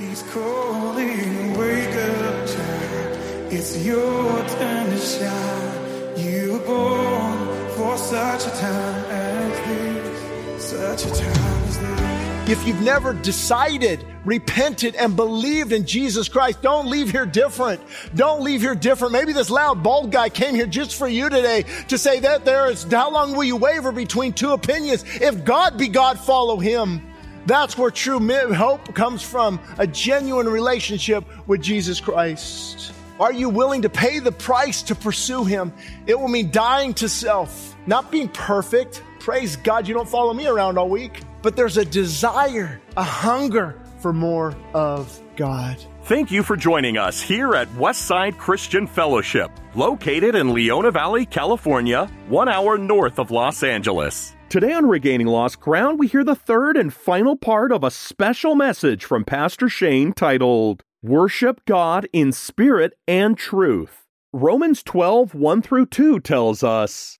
He's calling, wake up, child. It's your time to shine. You were born for such a time as this, such a time as this. If you've never decided, repented, and believed in Jesus Christ, don't leave here different. Don't leave here different. Maybe this loud, bald guy came here just for you today to say that there is, how long will you waver between two opinions? If God be God, follow him. That's where true hope comes from a genuine relationship with Jesus Christ. Are you willing to pay the price to pursue Him? It will mean dying to self, not being perfect. Praise God, you don't follow me around all week, but there's a desire, a hunger for more of God. Thank you for joining us here at Westside Christian Fellowship, located in Leona Valley, California, one hour north of Los Angeles. Today on Regaining Lost Ground, we hear the third and final part of a special message from Pastor Shane titled Worship God in Spirit and Truth. Romans 12, 1 through 2 tells us,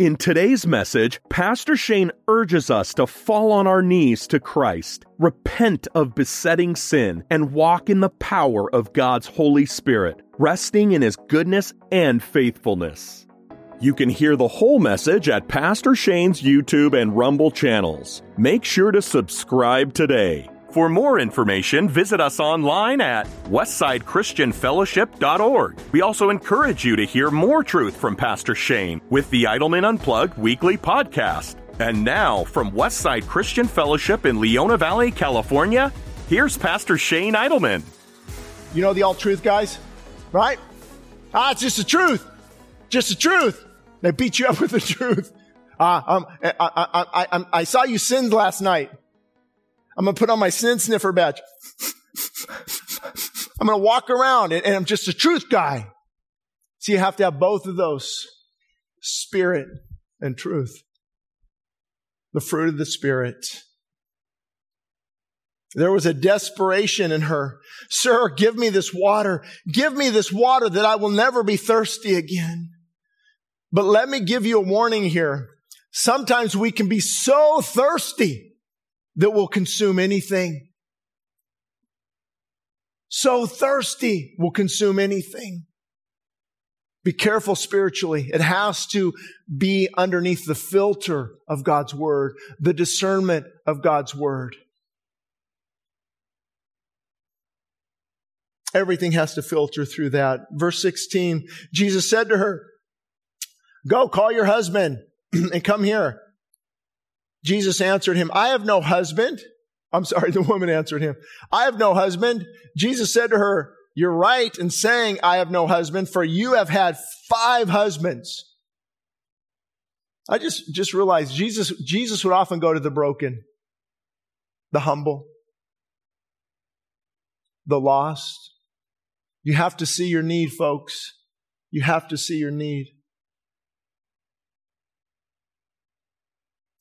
In today's message, Pastor Shane urges us to fall on our knees to Christ, repent of besetting sin, and walk in the power of God's Holy Spirit, resting in His goodness and faithfulness. You can hear the whole message at Pastor Shane's YouTube and Rumble channels. Make sure to subscribe today. For more information, visit us online at westsidechristianfellowship.org. We also encourage you to hear more truth from Pastor Shane with the Idleman Unplugged weekly podcast. And now, from Westside Christian Fellowship in Leona Valley, California, here's Pastor Shane Idleman. You know the all truth guys, right? Ah, it's just the truth. Just the truth. They beat you up with the truth. Uh, um, I, I, I, I saw you sinned last night. I'm going to put on my sin sniffer badge. I'm going to walk around and, and I'm just a truth guy. So you have to have both of those spirit and truth. The fruit of the spirit. There was a desperation in her. Sir, give me this water. Give me this water that I will never be thirsty again. But let me give you a warning here. Sometimes we can be so thirsty that will consume anything. So thirsty will consume anything. Be careful spiritually. It has to be underneath the filter of God's word, the discernment of God's word. Everything has to filter through that. Verse 16, Jesus said to her, go call your husband and come here. Jesus answered him, I have no husband. I'm sorry, the woman answered him, I have no husband. Jesus said to her, You're right in saying, I have no husband, for you have had five husbands. I just, just realized Jesus, Jesus would often go to the broken, the humble, the lost. You have to see your need, folks. You have to see your need.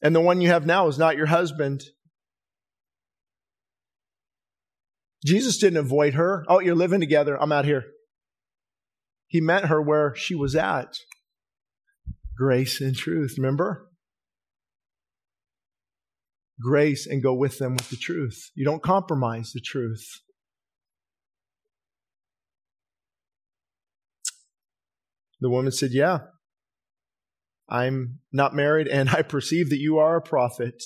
And the one you have now is not your husband. Jesus didn't avoid her. Oh, you're living together. I'm out here. He met her where she was at. Grace and truth, remember? Grace and go with them with the truth. You don't compromise the truth. The woman said, Yeah, I'm not married and I perceive that you are a prophet.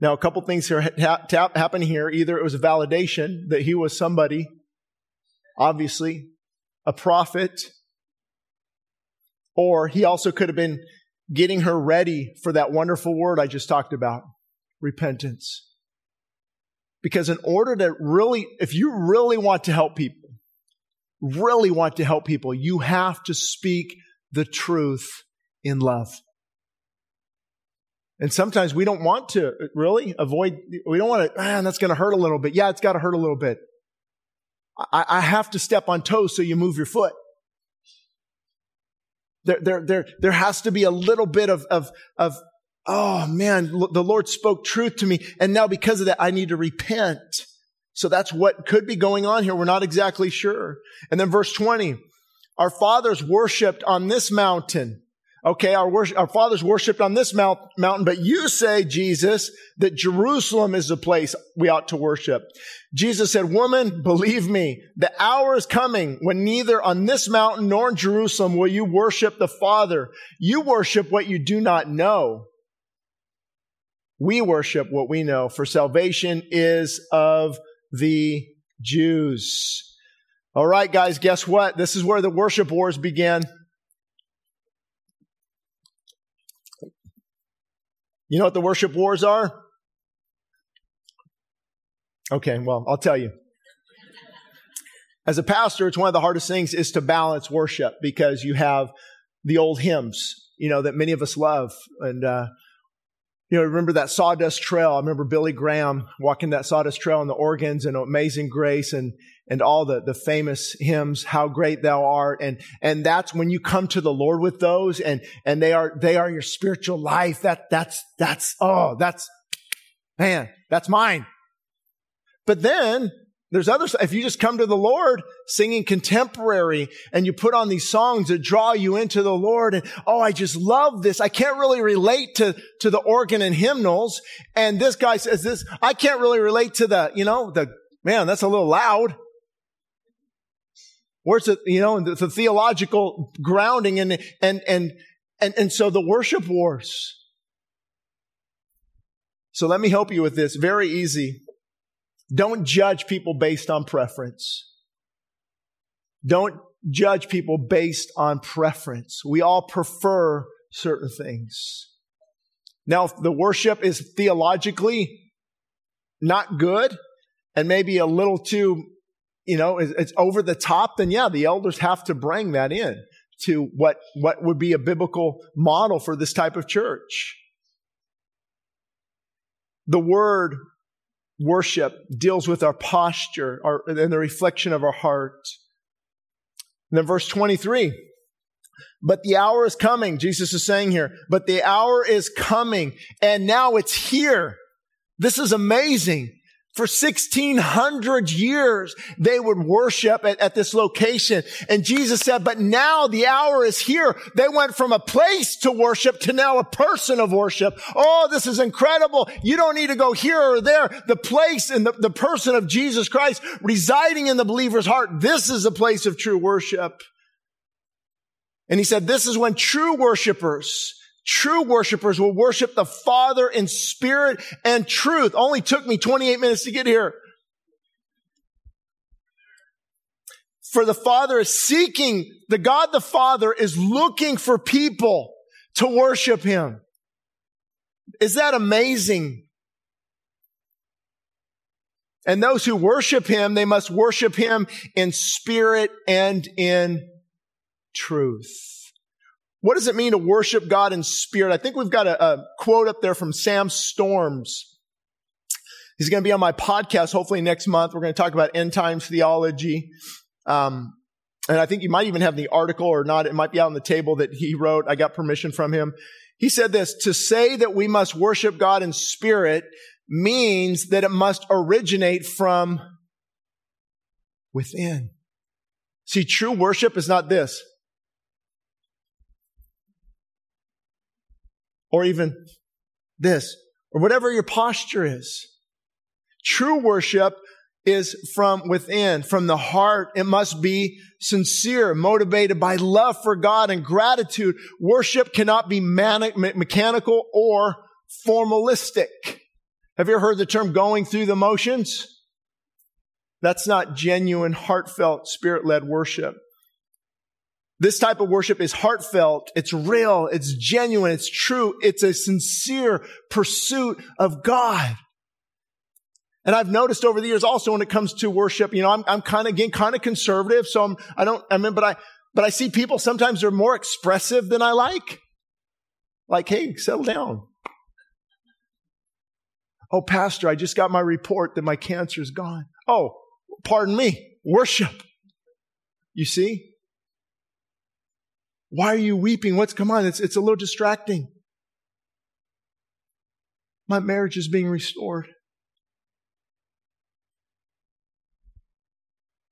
Now, a couple things here ha- ha- happen here. Either it was a validation that he was somebody, obviously, a prophet, or he also could have been getting her ready for that wonderful word I just talked about repentance. Because in order to really, if you really want to help people, really want to help people, you have to speak the truth in love. And sometimes we don't want to really avoid, we don't want to, man, that's going to hurt a little bit. Yeah, it's got to hurt a little bit. I, I have to step on toes so you move your foot. There, there, there, there has to be a little bit of, of, of, oh man, the Lord spoke truth to me. And now because of that, I need to repent. So that's what could be going on here. We're not exactly sure. And then verse 20, our fathers worshiped on this mountain. Okay, our, worship, our fathers worshiped on this mount, mountain, but you say, Jesus, that Jerusalem is the place we ought to worship. Jesus said, woman, believe me, the hour is coming when neither on this mountain nor in Jerusalem will you worship the Father. You worship what you do not know. We worship what we know, for salvation is of the Jews. All right, guys, guess what? This is where the worship wars began. You know what the worship wars are? Okay, well, I'll tell you. As a pastor, it's one of the hardest things is to balance worship because you have the old hymns, you know, that many of us love. And, uh, you know, remember that sawdust trail. I remember Billy Graham walking that sawdust trail on the organs and Amazing Grace and, and all the, the famous hymns, How Great Thou Art. And, and that's when you come to the Lord with those and, and they are, they are your spiritual life. That, that's, that's, oh, that's, man, that's mine. But then there's other, if you just come to the Lord singing contemporary and you put on these songs that draw you into the Lord and, oh, I just love this. I can't really relate to, to the organ and hymnals. And this guy says this, I can't really relate to the, you know, the, man, that's a little loud. Where's the, you know, the, the theological grounding and, and, and, and, and so the worship wars. So let me help you with this. Very easy. Don't judge people based on preference. Don't judge people based on preference. We all prefer certain things. Now, if the worship is theologically not good and maybe a little too, you know, it's over the top, then yeah, the elders have to bring that in to what, what would be a biblical model for this type of church. The word worship deals with our posture our, and the reflection of our heart. And then verse 23. But the hour is coming, Jesus is saying here, but the hour is coming and now it's here. This is amazing. For 1600 years, they would worship at, at, this location. And Jesus said, but now the hour is here. They went from a place to worship to now a person of worship. Oh, this is incredible. You don't need to go here or there. The place and the, the person of Jesus Christ residing in the believer's heart. This is a place of true worship. And he said, this is when true worshipers True worshipers will worship the Father in spirit and truth. Only took me 28 minutes to get here. For the Father is seeking, the God the Father is looking for people to worship Him. Is that amazing? And those who worship Him, they must worship Him in spirit and in truth. What does it mean to worship God in spirit? I think we've got a, a quote up there from Sam Storms. He's going to be on my podcast hopefully next month. We're going to talk about end times theology. Um, and I think you might even have the article or not. It might be out on the table that he wrote. I got permission from him. He said this, to say that we must worship God in spirit means that it must originate from within. See, true worship is not this. Or even this, or whatever your posture is. True worship is from within, from the heart. It must be sincere, motivated by love for God and gratitude. Worship cannot be manic, mechanical or formalistic. Have you ever heard the term going through the motions? That's not genuine, heartfelt, spirit-led worship. This type of worship is heartfelt, it's real, it's genuine, it's true, it's a sincere pursuit of God. And I've noticed over the years also when it comes to worship, you know, I'm, I'm kind of, again, kind of conservative. So I'm, I don't, I mean, but I, but I see people sometimes they're more expressive than I like. Like, hey, settle down. Oh, pastor, I just got my report that my cancer is gone. Oh, pardon me. Worship. You see? Why are you weeping? What's come on? It's, it's a little distracting. My marriage is being restored.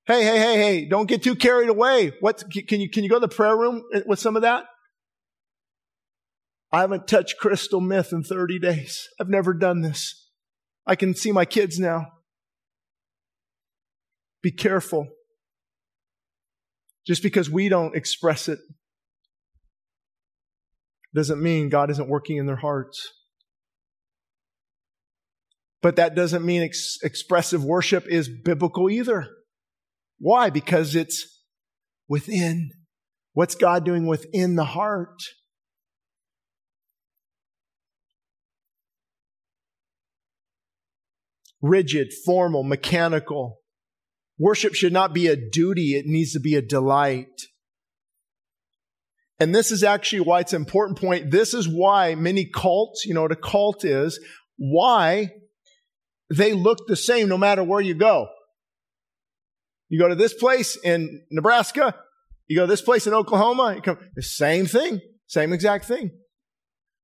Hey, hey, hey, hey, don't get too carried away. What, can you, can you go to the prayer room with some of that? I haven't touched crystal meth in 30 days. I've never done this. I can see my kids now. Be careful. Just because we don't express it doesn't mean God isn't working in their hearts. But that doesn't mean ex- expressive worship is biblical either. Why? Because it's within. What's God doing within the heart? Rigid, formal, mechanical. Worship should not be a duty, it needs to be a delight. And this is actually why it's an important point. This is why many cults, you know what a cult is, why they look the same no matter where you go. You go to this place in Nebraska, you go to this place in Oklahoma, you come, the same thing, same exact thing.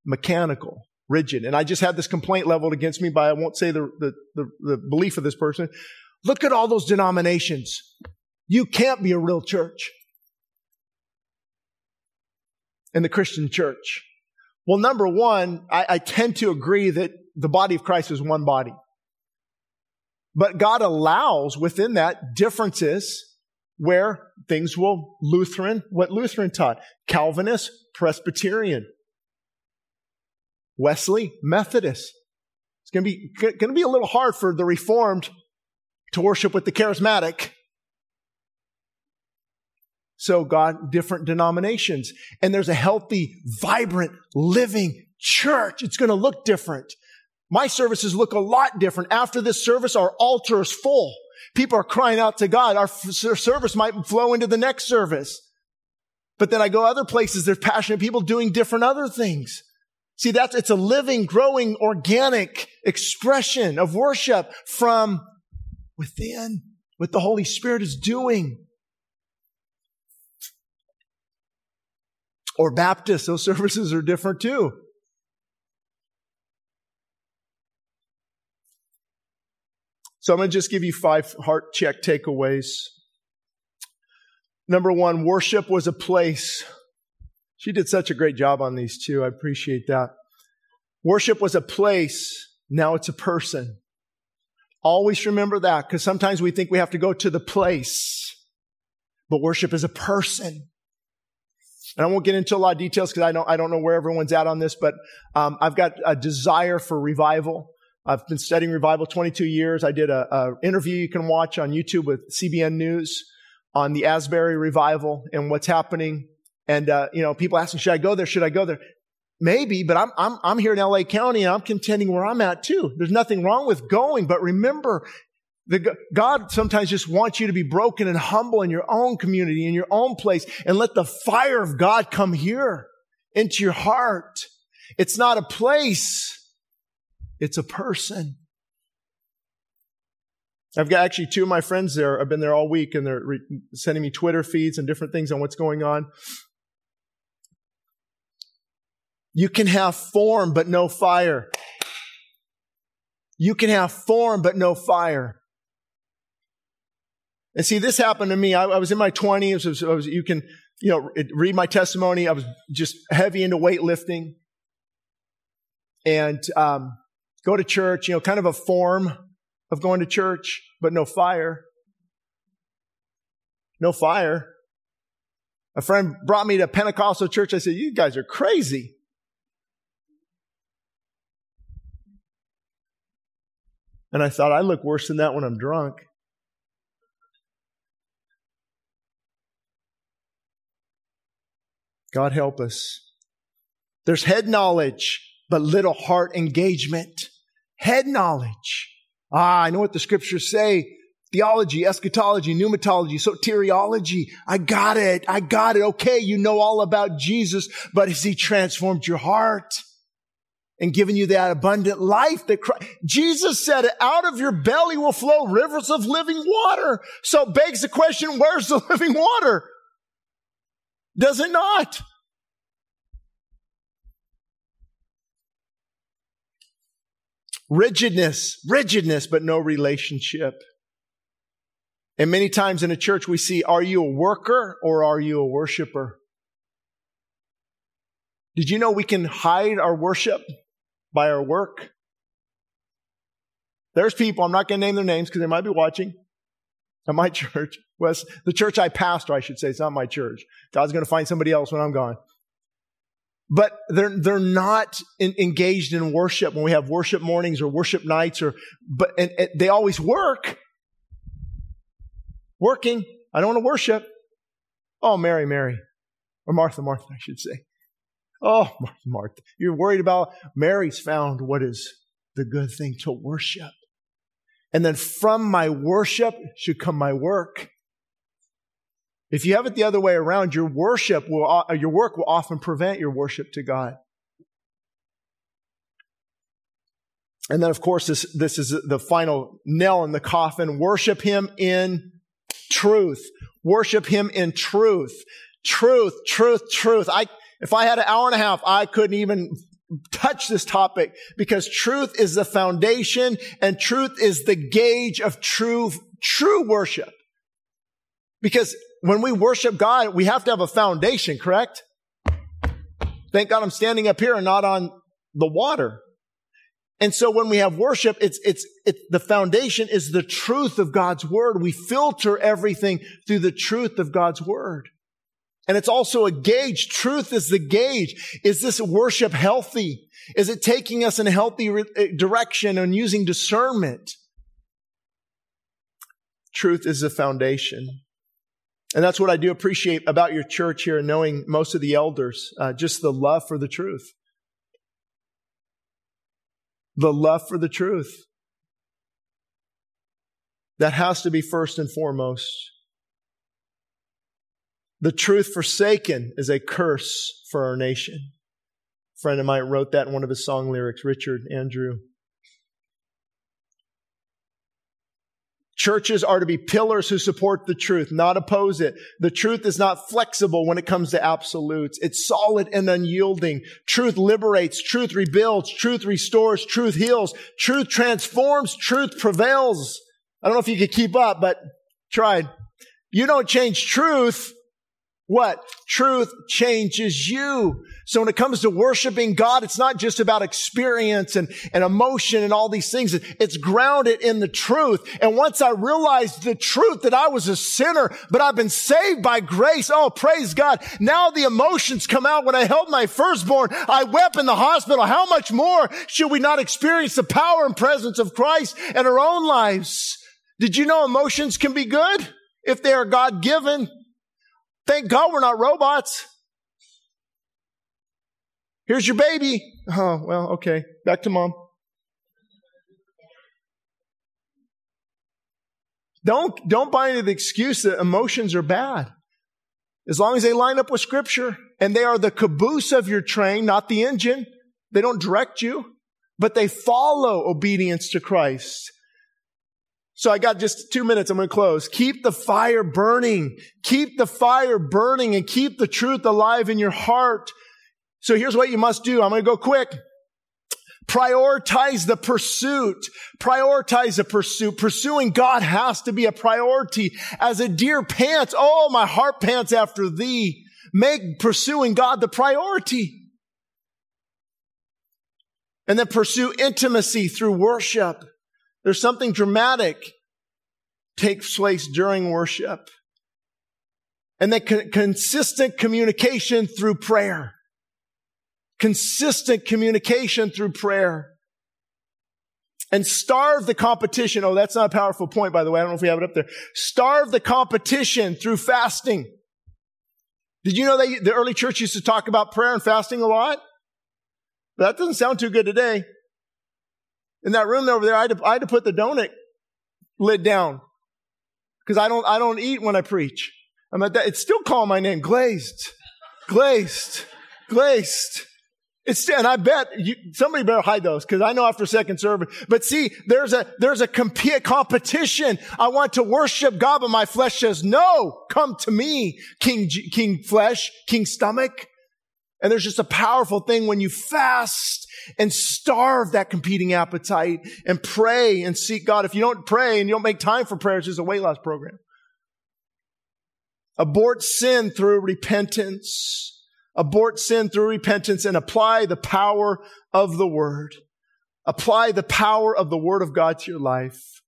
Mechanical, rigid. And I just had this complaint leveled against me by, I won't say the, the, the, the belief of this person. Look at all those denominations. You can't be a real church in the Christian church? Well, number one, I, I, tend to agree that the body of Christ is one body. But God allows within that differences where things will Lutheran, what Lutheran taught, Calvinist, Presbyterian, Wesley, Methodist. It's going to be, going to be a little hard for the Reformed to worship with the charismatic so God, different denominations. And there's a healthy, vibrant, living church. It's going to look different. My services look a lot different. After this service, our altar is full. People are crying out to God. Our service might flow into the next service. But then I go other places. There's passionate people doing different other things. See, that's, it's a living, growing, organic expression of worship from within, what the Holy Spirit is doing. Or Baptist, those services are different too. So I'm going to just give you five heart check takeaways. Number one, worship was a place. She did such a great job on these two. I appreciate that. Worship was a place. Now it's a person. Always remember that because sometimes we think we have to go to the place, but worship is a person. And I won't get into a lot of details because I don't, I don't know where everyone's at on this, but um, I've got a desire for revival. I've been studying revival 22 years. I did a, interview you can watch on YouTube with CBN News on the Asbury revival and what's happening. And uh, you know, people asking, "Should I go there? Should I go there?" Maybe, but I'm I'm I'm here in LA County and I'm contending where I'm at too. There's nothing wrong with going, but remember, the, God sometimes just wants you to be broken and humble in your own community, in your own place, and let the fire of God come here into your heart. It's not a place. It's a person. I've got actually two of my friends there. I've been there all week and they're re- sending me Twitter feeds and different things on what's going on. You can have form, but no fire. You can have form, but no fire. And see, this happened to me. I, I was in my 20s. Was, was, you can, you know, read my testimony. I was just heavy into weightlifting and um, go to church, you know, kind of a form of going to church, but no fire. No fire. A friend brought me to Pentecostal church. I said, You guys are crazy. And I thought, I look worse than that when I'm drunk. God help us. There's head knowledge, but little heart engagement. Head knowledge. Ah, I know what the scriptures say. Theology, eschatology, pneumatology, soteriology. I got it. I got it. Okay, you know all about Jesus, but has he transformed your heart? and given you that abundant life that Christ, Jesus said, out of your belly will flow rivers of living water. So begs the question, where's the living water? Does it not? Rigidness, rigidness, but no relationship. And many times in a church we see, are you a worker or are you a worshiper? Did you know we can hide our worship by our work? There's people, I'm not going to name their names because they might be watching at my church. West, the church I pastor, I should say, it's not my church. God's going to find somebody else when I'm gone. But they're, they're not in, engaged in worship when we have worship mornings or worship nights or, but, and, and they always work. Working. I don't want to worship. Oh, Mary, Mary. Or Martha, Martha, I should say. Oh, Martha, Martha. You're worried about Mary's found what is the good thing to worship. And then from my worship should come my work. If you have it the other way around, your worship will, uh, your work will often prevent your worship to God. And then, of course, this, this is the final nail in the coffin. Worship Him in truth. Worship Him in truth. Truth, truth, truth. I, if I had an hour and a half, I couldn't even touch this topic because truth is the foundation and truth is the gauge of true, true worship. Because when we worship God, we have to have a foundation, correct? Thank God I'm standing up here and not on the water. And so when we have worship, it's, it's, it's, the foundation is the truth of God's word. We filter everything through the truth of God's word. And it's also a gauge. Truth is the gauge. Is this worship healthy? Is it taking us in a healthy re- eh, direction and using discernment? Truth is the foundation. And that's what I do appreciate about your church here knowing most of the elders, uh, just the love for the truth. The love for the truth. That has to be first and foremost. The truth forsaken is a curse for our nation. A friend of mine wrote that in one of his song lyrics, Richard Andrew. Churches are to be pillars who support the truth, not oppose it. The truth is not flexible when it comes to absolutes. It's solid and unyielding. Truth liberates. Truth rebuilds. Truth restores. Truth heals. Truth transforms. Truth prevails. I don't know if you could keep up, but tried. You don't change truth what? Truth changes you. So when it comes to worshiping God, it's not just about experience and, and emotion and all these things. It's grounded in the truth. And once I realized the truth that I was a sinner, but I've been saved by grace. Oh, praise God. Now the emotions come out when I held my firstborn. I wept in the hospital. How much more should we not experience the power and presence of Christ in our own lives? Did you know emotions can be good if they are God given? Thank God we're not robots. Here's your baby. Oh, well, okay. Back to mom. Don't, don't buy into the excuse that emotions are bad. As long as they line up with scripture and they are the caboose of your train, not the engine. They don't direct you, but they follow obedience to Christ. So I got just two minutes. I'm going to close. Keep the fire burning. Keep the fire burning and keep the truth alive in your heart. So here's what you must do. I'm going to go quick. Prioritize the pursuit. Prioritize the pursuit. Pursuing God has to be a priority. As a deer pants, oh, my heart pants after thee. Make pursuing God the priority. And then pursue intimacy through worship. There's something dramatic takes place during worship. And that con- consistent communication through prayer. Consistent communication through prayer. And starve the competition. Oh, that's not a powerful point, by the way. I don't know if we have it up there. Starve the competition through fasting. Did you know that the early church used to talk about prayer and fasting a lot? That doesn't sound too good today. In that room over there, I had to, I had to put the donut lid down because I don't, I don't eat when I preach. I'm at that. It's still calling my name, glazed, glazed, glazed. It's, and I bet you, somebody better hide those because I know after second service. But see, there's a, there's a comp- competition. I want to worship God, but my flesh says, no, come to me, King, King flesh, King stomach. And there's just a powerful thing when you fast and starve that competing appetite and pray and seek God. If you don't pray and you don't make time for prayer, it's just a weight loss program. Abort sin through repentance abort sin through repentance and apply the power of the word. Apply the power of the word of God to your life.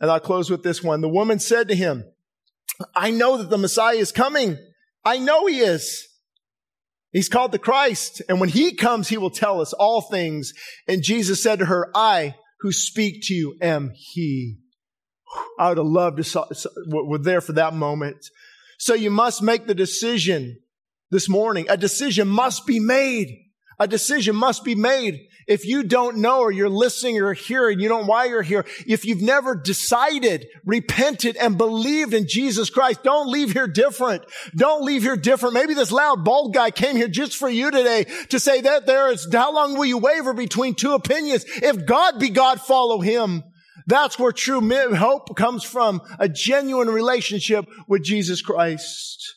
And I'll close with this one. The woman said to him, I know that the Messiah is coming. I know he is. He's called the Christ. And when he comes, he will tell us all things. And Jesus said to her, I who speak to you am he. I would have loved to, we're there for that moment. So you must make the decision this morning. A decision must be made. A decision must be made. If you don't know or you're listening or hearing, you don't know why you're here. If you've never decided, repented and believed in Jesus Christ, don't leave here different. Don't leave here different. Maybe this loud bald guy came here just for you today to say that there is, how long will you waver between two opinions? If God be God, follow him. That's where true hope comes from. A genuine relationship with Jesus Christ.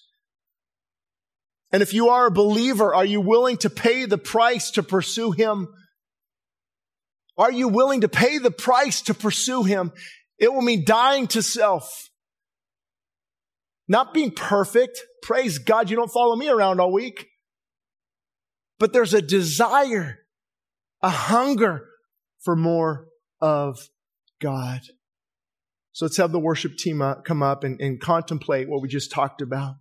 And if you are a believer, are you willing to pay the price to pursue him? Are you willing to pay the price to pursue him? It will mean dying to self. Not being perfect. Praise God, you don't follow me around all week. But there's a desire, a hunger for more of God. So let's have the worship team come up and, and contemplate what we just talked about.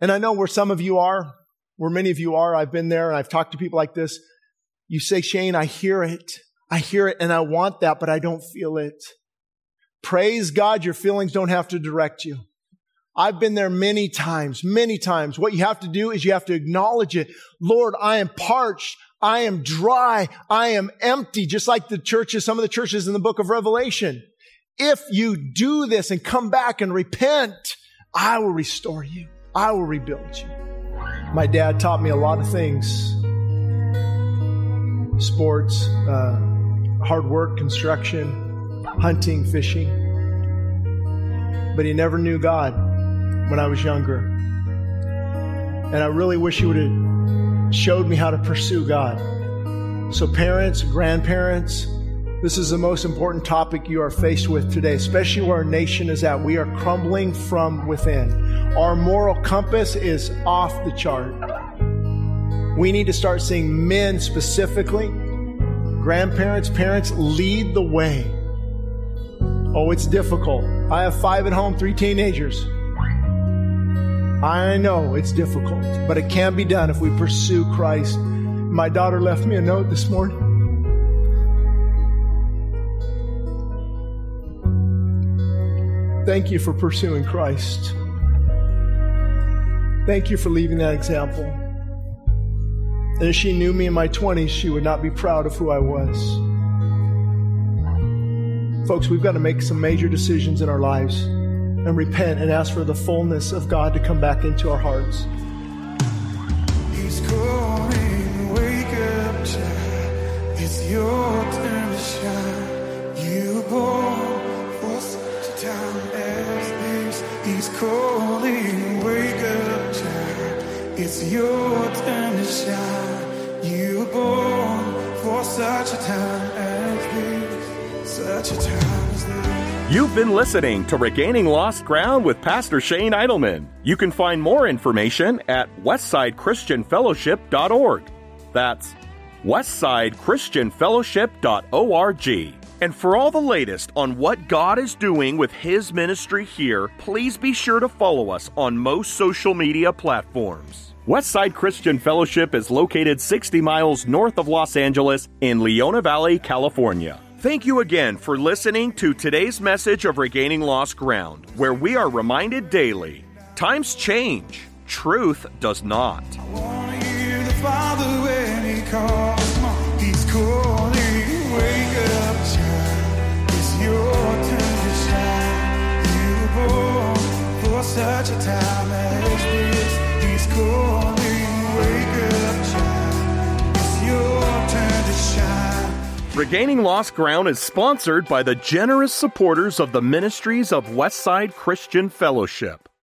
And I know where some of you are, where many of you are. I've been there and I've talked to people like this. You say, Shane, I hear it. I hear it and I want that, but I don't feel it. Praise God, your feelings don't have to direct you. I've been there many times, many times. What you have to do is you have to acknowledge it. Lord, I am parched. I am dry. I am empty, just like the churches, some of the churches in the book of Revelation. If you do this and come back and repent, I will restore you. I will rebuild you. My dad taught me a lot of things sports, uh, hard work, construction, hunting, fishing. But he never knew God when I was younger. And I really wish he would have showed me how to pursue God. So, parents, grandparents, this is the most important topic you are faced with today, especially where our nation is at. We are crumbling from within. Our moral compass is off the chart. We need to start seeing men specifically, grandparents, parents lead the way. Oh, it's difficult. I have five at home, three teenagers. I know it's difficult, but it can be done if we pursue Christ. My daughter left me a note this morning. Thank you for pursuing Christ. Thank you for leaving that example. And if she knew me in my 20s, she would not be proud of who I was. Folks, we've got to make some major decisions in our lives and repent and ask for the fullness of God to come back into our hearts. He's calling, wake up, child. It's your turn to shine. You born for such a time as this. He's calling, wake up, child. It's your turn born for such a time as this. Such a time as this. You've been listening to Regaining Lost Ground with Pastor Shane Idleman. You can find more information at westsidechristianfellowship.org. That's westsidechristianfellowship.org. And for all the latest on what God is doing with His ministry here, please be sure to follow us on most social media platforms. Westside Christian Fellowship is located 60 miles north of Los Angeles in Leona Valley, California. Thank you again for listening to today's message of Regaining Lost Ground, where we are reminded daily times change, truth does not. such a time as this. He's calling, wake up, child. It's your turn to shine. Regaining Lost Ground is sponsored by the generous supporters of the ministries of Westside Christian Fellowship.